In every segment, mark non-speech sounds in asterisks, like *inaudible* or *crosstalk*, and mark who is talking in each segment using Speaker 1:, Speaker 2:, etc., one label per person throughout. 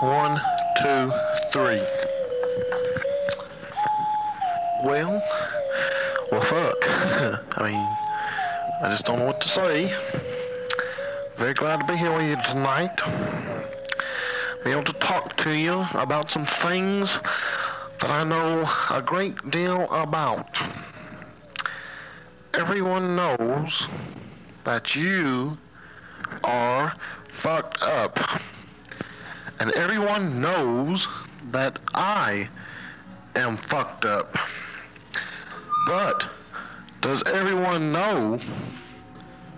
Speaker 1: One, two, three. Well, well, fuck. *laughs* I mean, I just don't know what to say. Very glad to be here with you tonight. Be able to talk to you about some things that I know a great deal about. Everyone knows that you are fucked up. And everyone knows that I am fucked up. But does everyone know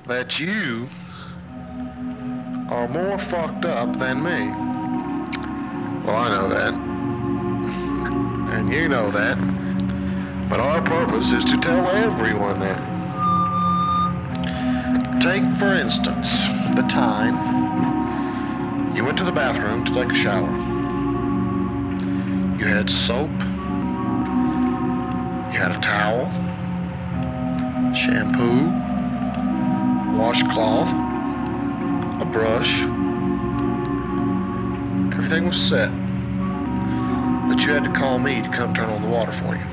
Speaker 1: that you are more fucked up than me? Well, I know that. And you know that. But our purpose is to tell everyone that. Take, for instance, the time you went to the bathroom to take a shower. You had soap. You had a towel, shampoo, washcloth, a brush. Everything was set. But you had to call me to come turn on the water for you.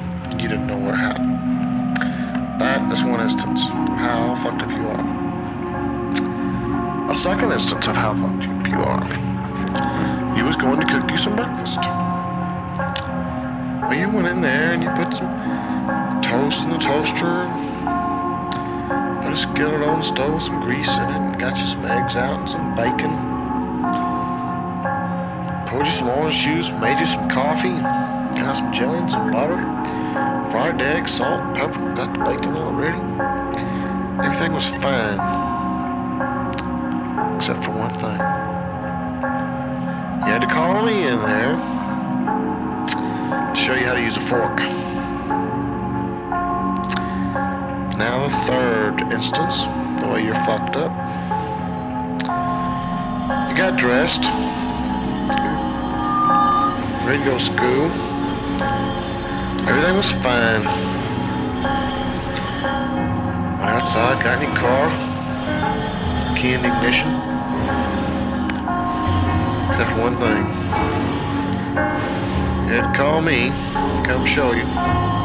Speaker 1: You didn't know where how. That is one instance of how fucked up you are. Second instance of how fucked up you are. You was going to cook you some breakfast. Well, you went in there and you put some toast in the toaster, put a skillet on the stove some grease in it, and got you some eggs out and some bacon. Poured you some orange juice, made you some coffee, got some jelly and some butter, fried eggs, salt, pepper, got the bacon all ready. Everything was fine, except for one thing. You had to call me in there to show you how to use a fork. Now the third instance, the way you're fucked up. You got dressed, ready to go to school. Everything was fine. Went outside, got in your car, key in ignition. Except for one thing. To call me come show you.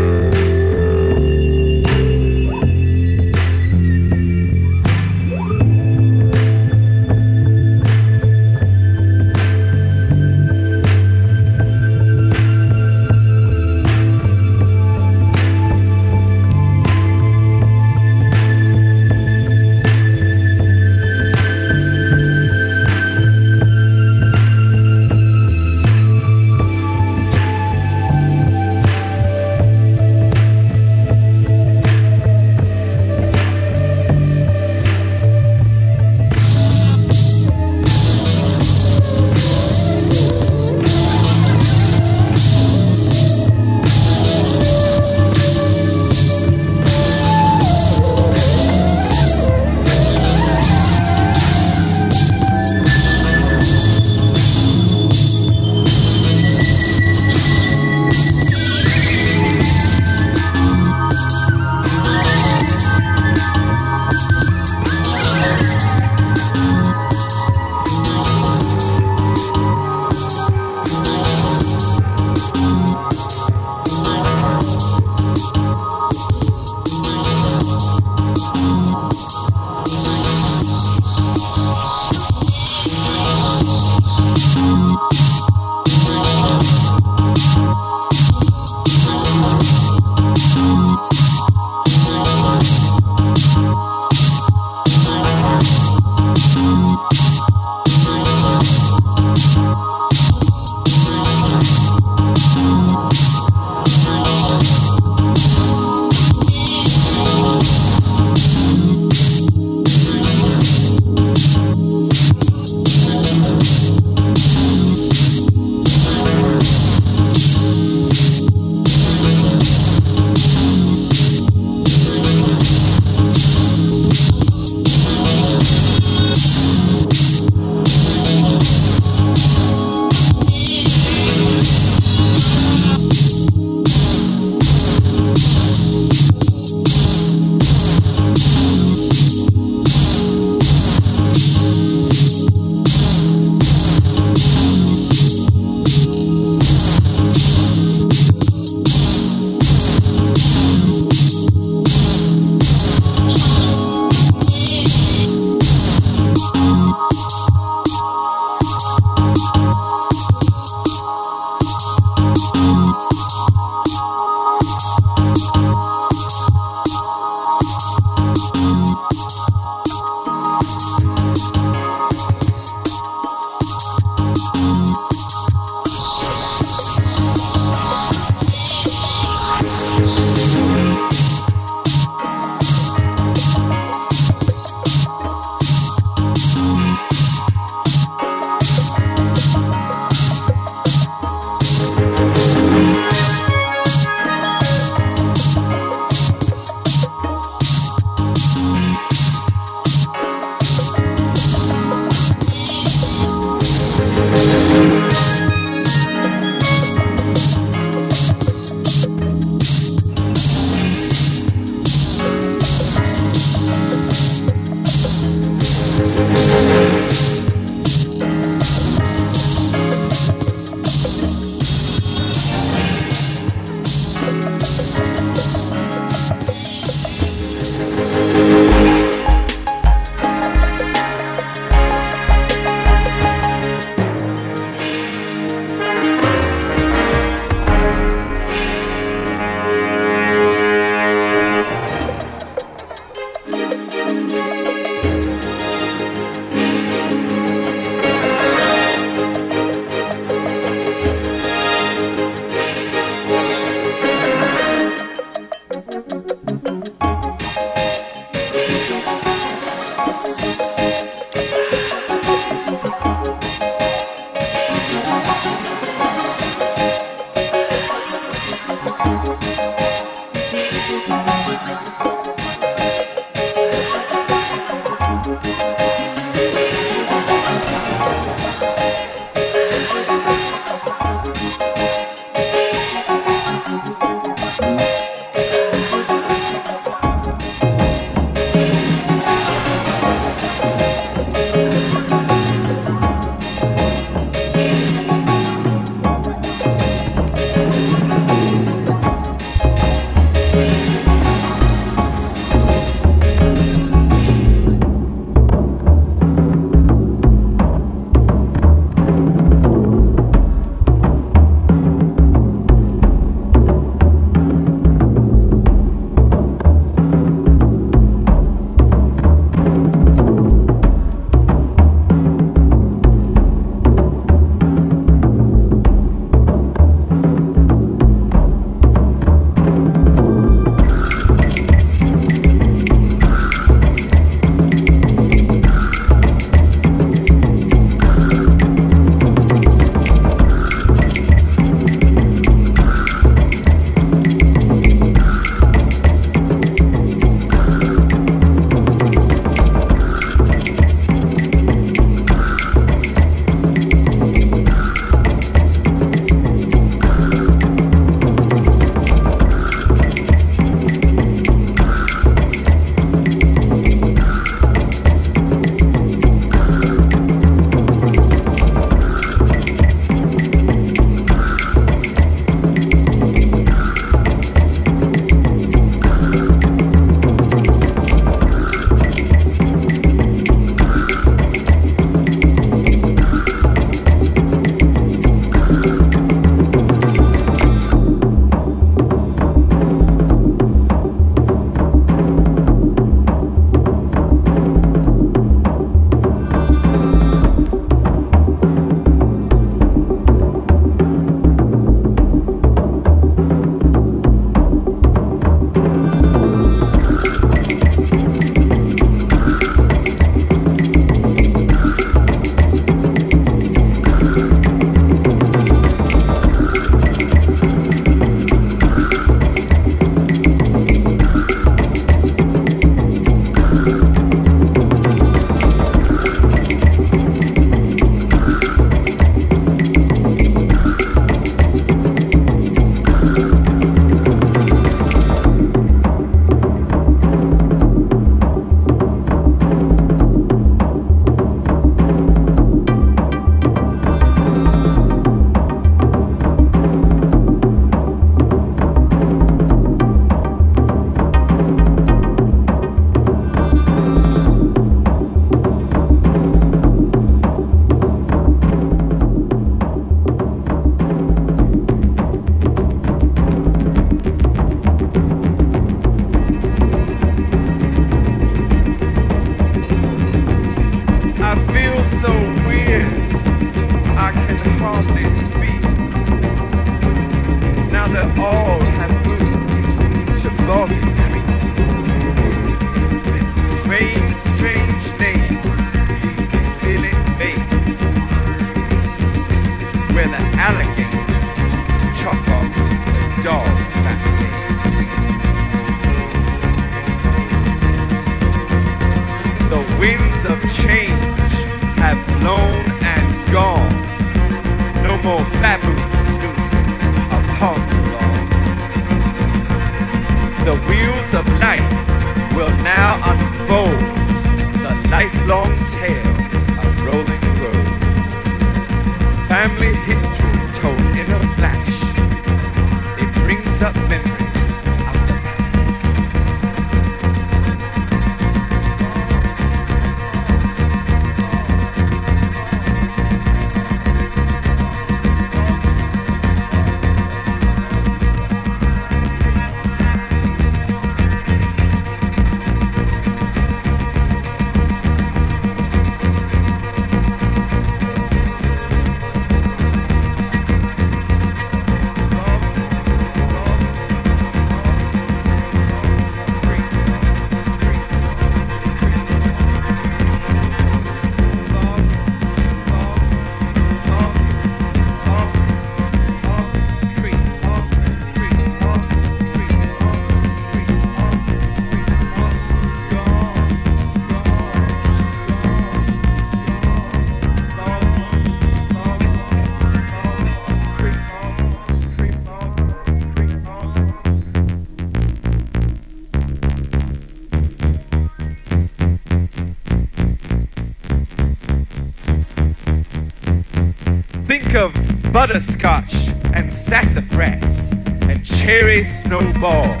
Speaker 2: Think of butterscotch and sassafras and cherry snowballs,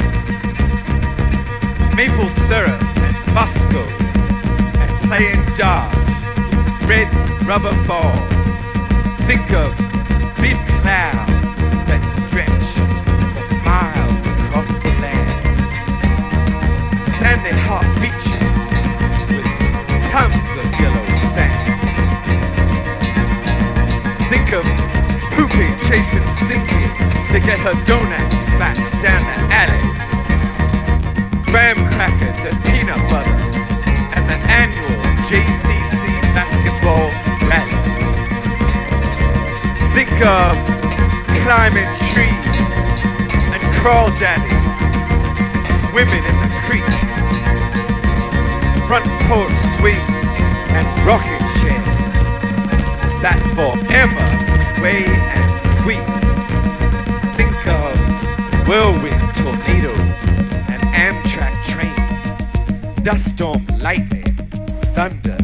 Speaker 2: maple syrup and Bosco, and playing dodge red rubber balls. Think of big clouds that stretch for miles across the land, sandy hot beaches Think of Poopy chasing Stinky to get her donuts back down the alley. Graham crackers and peanut butter and the annual JCC basketball rally. Think of climbing trees and crawdaddies swimming in the creek. Front porch swings and rocking chairs that forever sway and squeak. Think of whirlwind tornadoes and Amtrak trains, dust storm lightning, thunder,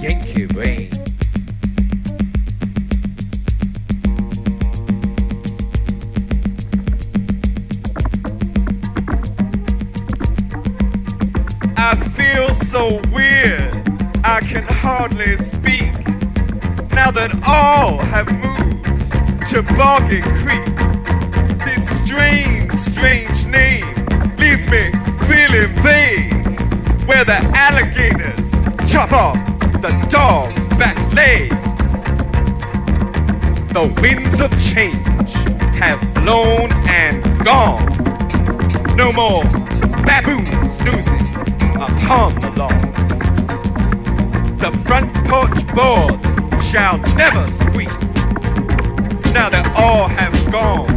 Speaker 2: Yankee rain. I feel so weird, I can hardly speak now that all have moved to Bargain Creek. This strange, strange name leaves me feeling vague. Where the alligators chop off the dog's back legs. The winds of change have blown and gone. No more baboons snoozing upon the lawn. The front porch boards shall never squeak. Now they all have gone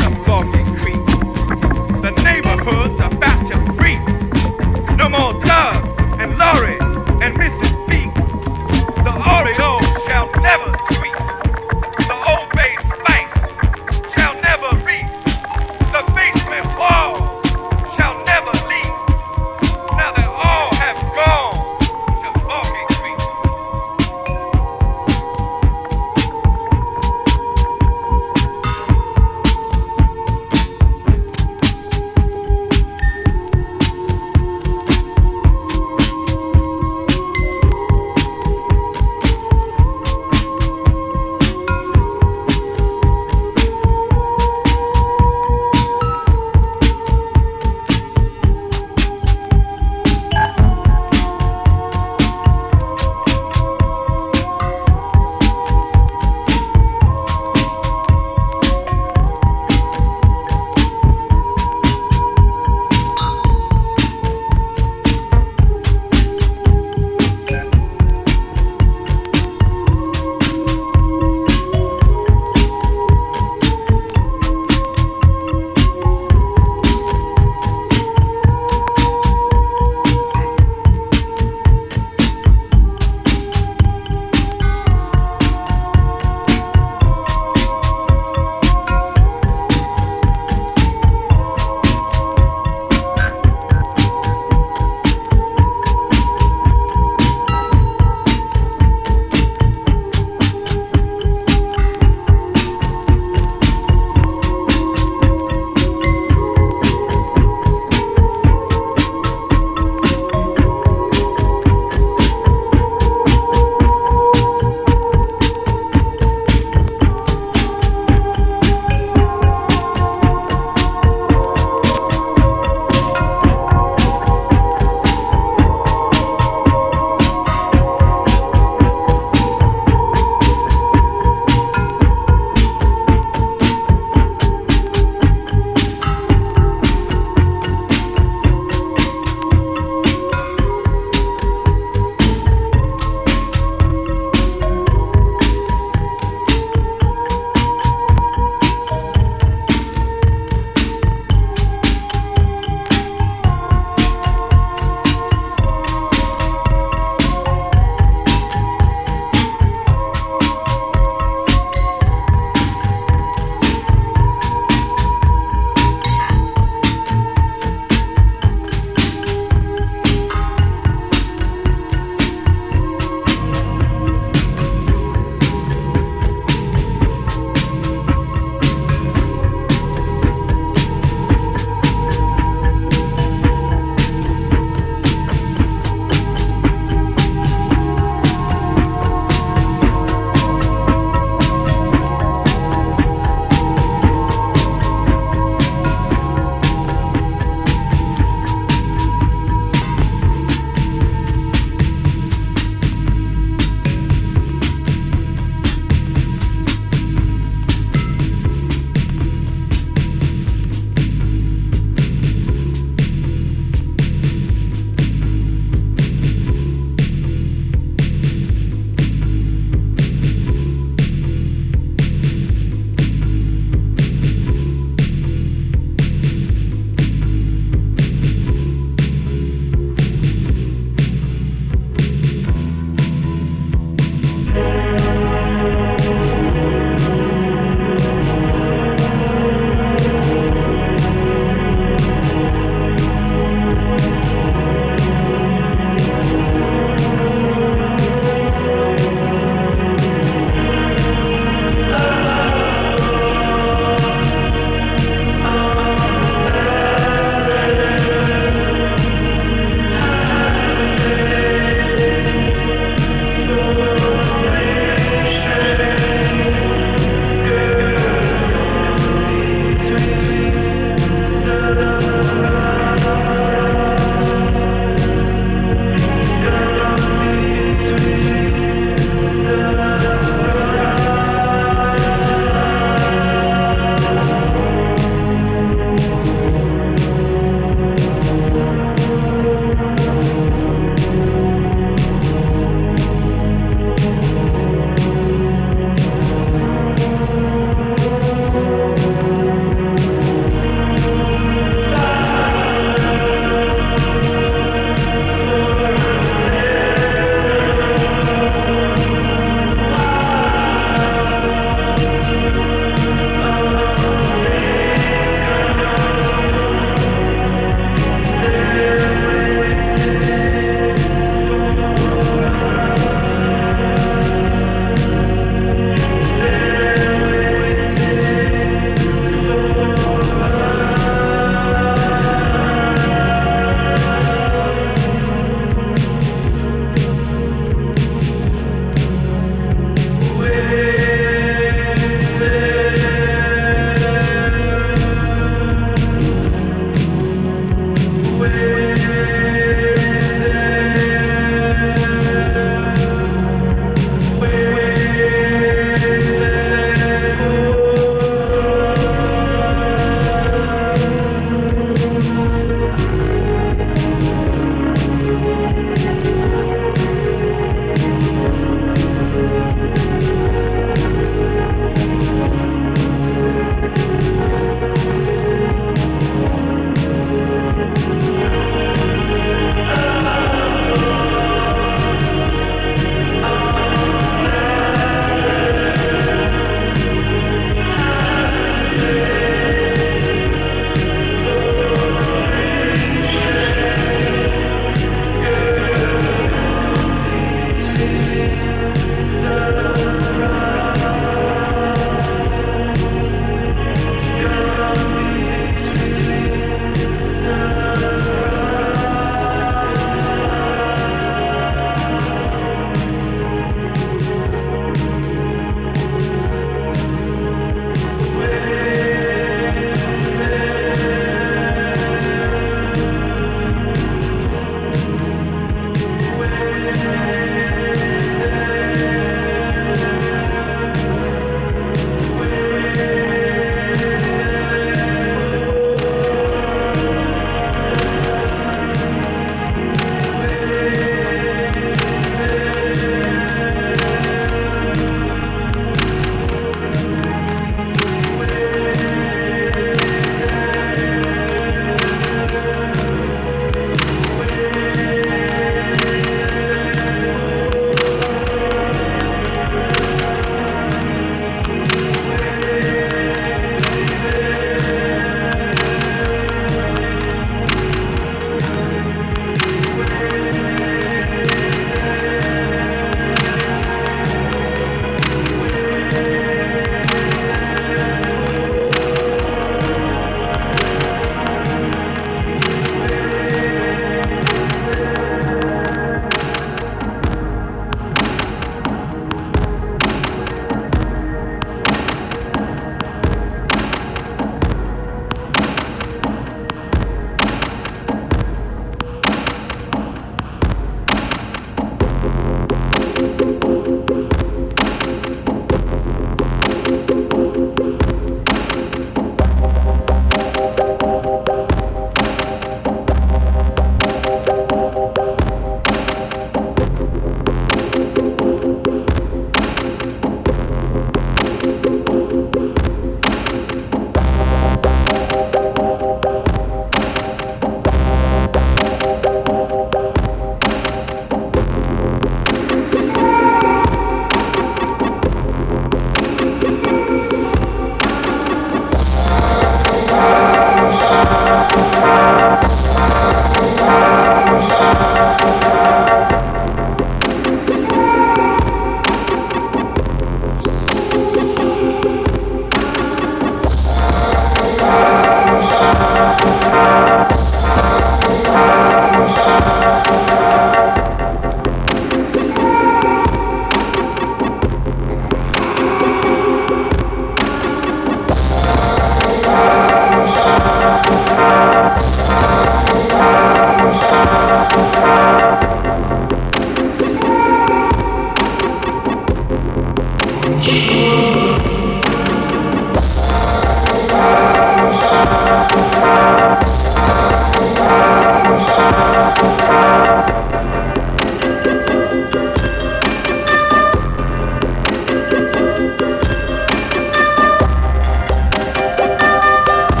Speaker 2: to Boggy Creek. The neighborhood's about to freak. No more